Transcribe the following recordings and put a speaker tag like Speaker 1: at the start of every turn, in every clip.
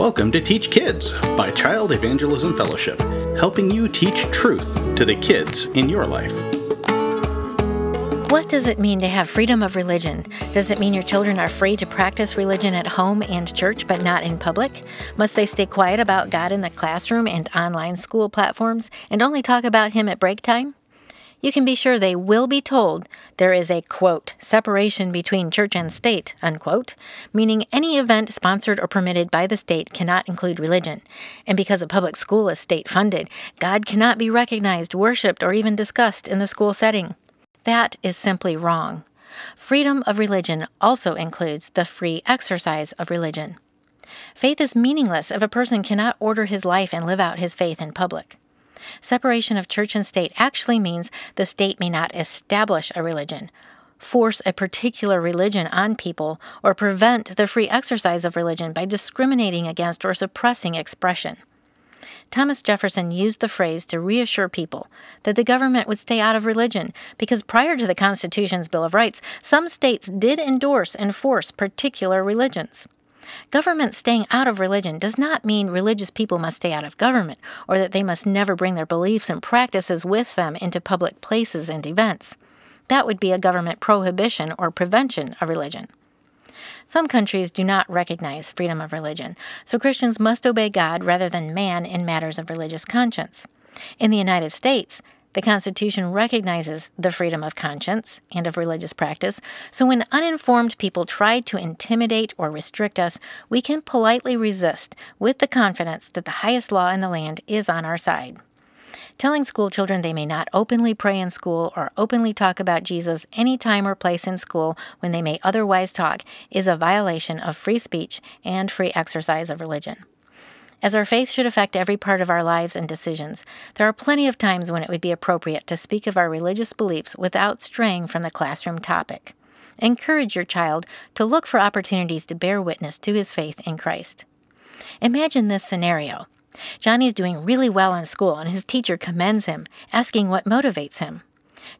Speaker 1: Welcome to Teach Kids by Child Evangelism Fellowship, helping you teach truth to the kids in your life.
Speaker 2: What does it mean to have freedom of religion? Does it mean your children are free to practice religion at home and church but not in public? Must they stay quiet about God in the classroom and online school platforms and only talk about Him at break time? You can be sure they will be told there is a quote separation between church and state unquote meaning any event sponsored or permitted by the state cannot include religion. And because a public school is state funded god cannot be recognized worshiped or even discussed in the school setting. That is simply wrong. Freedom of religion also includes the free exercise of religion. Faith is meaningless if a person cannot order his life and live out his faith in public Separation of church and state actually means the state may not establish a religion, force a particular religion on people, or prevent the free exercise of religion by discriminating against or suppressing expression. Thomas Jefferson used the phrase to reassure people that the government would stay out of religion because prior to the Constitution's Bill of Rights, some states did endorse and force particular religions. Government staying out of religion does not mean religious people must stay out of government or that they must never bring their beliefs and practices with them into public places and events. That would be a government prohibition or prevention of religion. Some countries do not recognize freedom of religion, so Christians must obey God rather than man in matters of religious conscience. In the United States, the Constitution recognizes the freedom of conscience and of religious practice, so when uninformed people try to intimidate or restrict us, we can politely resist with the confidence that the highest law in the land is on our side. Telling school children they may not openly pray in school or openly talk about Jesus any time or place in school when they may otherwise talk is a violation of free speech and free exercise of religion. As our faith should affect every part of our lives and decisions, there are plenty of times when it would be appropriate to speak of our religious beliefs without straying from the classroom topic. Encourage your child to look for opportunities to bear witness to his faith in Christ. Imagine this scenario. Johnny's doing really well in school and his teacher commends him, asking what motivates him.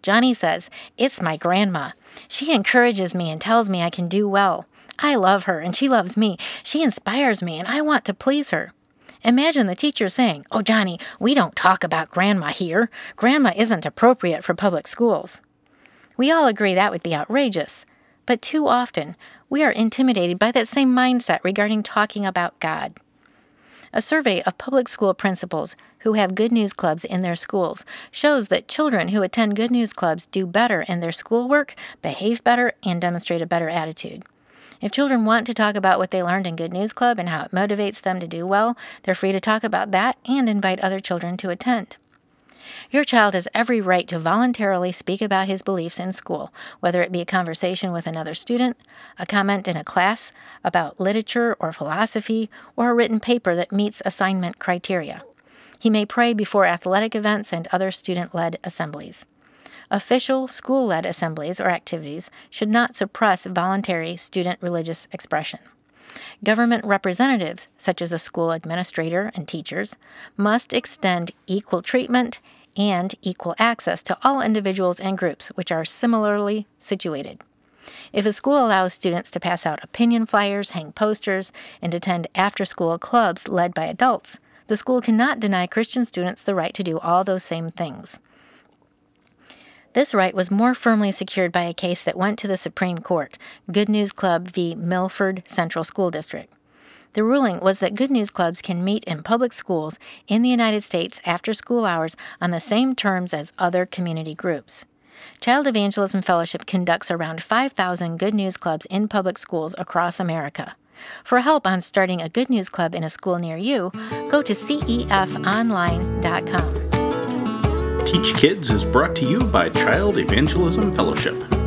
Speaker 2: Johnny says, It's my grandma. She encourages me and tells me I can do well. I love her and she loves me. She inspires me and I want to please her. Imagine the teacher saying, Oh, Johnny, we don't talk about grandma here. Grandma isn't appropriate for public schools. We all agree that would be outrageous, but too often we are intimidated by that same mindset regarding talking about God. A survey of public school principals who have Good News Clubs in their schools shows that children who attend Good News Clubs do better in their schoolwork, behave better, and demonstrate a better attitude. If children want to talk about what they learned in Good News Club and how it motivates them to do well, they're free to talk about that and invite other children to attend. Your child has every right to voluntarily speak about his beliefs in school, whether it be a conversation with another student, a comment in a class about literature or philosophy, or a written paper that meets assignment criteria. He may pray before athletic events and other student led assemblies. Official school led assemblies or activities should not suppress voluntary student religious expression. Government representatives, such as a school administrator and teachers, must extend equal treatment and equal access to all individuals and groups which are similarly situated. If a school allows students to pass out opinion flyers, hang posters, and attend after school clubs led by adults, the school cannot deny Christian students the right to do all those same things. This right was more firmly secured by a case that went to the Supreme Court, Good News Club v. Milford Central School District. The ruling was that Good News Clubs can meet in public schools in the United States after school hours on the same terms as other community groups. Child Evangelism Fellowship conducts around 5,000 Good News Clubs in public schools across America. For help on starting a Good News Club in a school near you, go to cefonline.com.
Speaker 1: Teach Kids is brought to you by Child Evangelism Fellowship.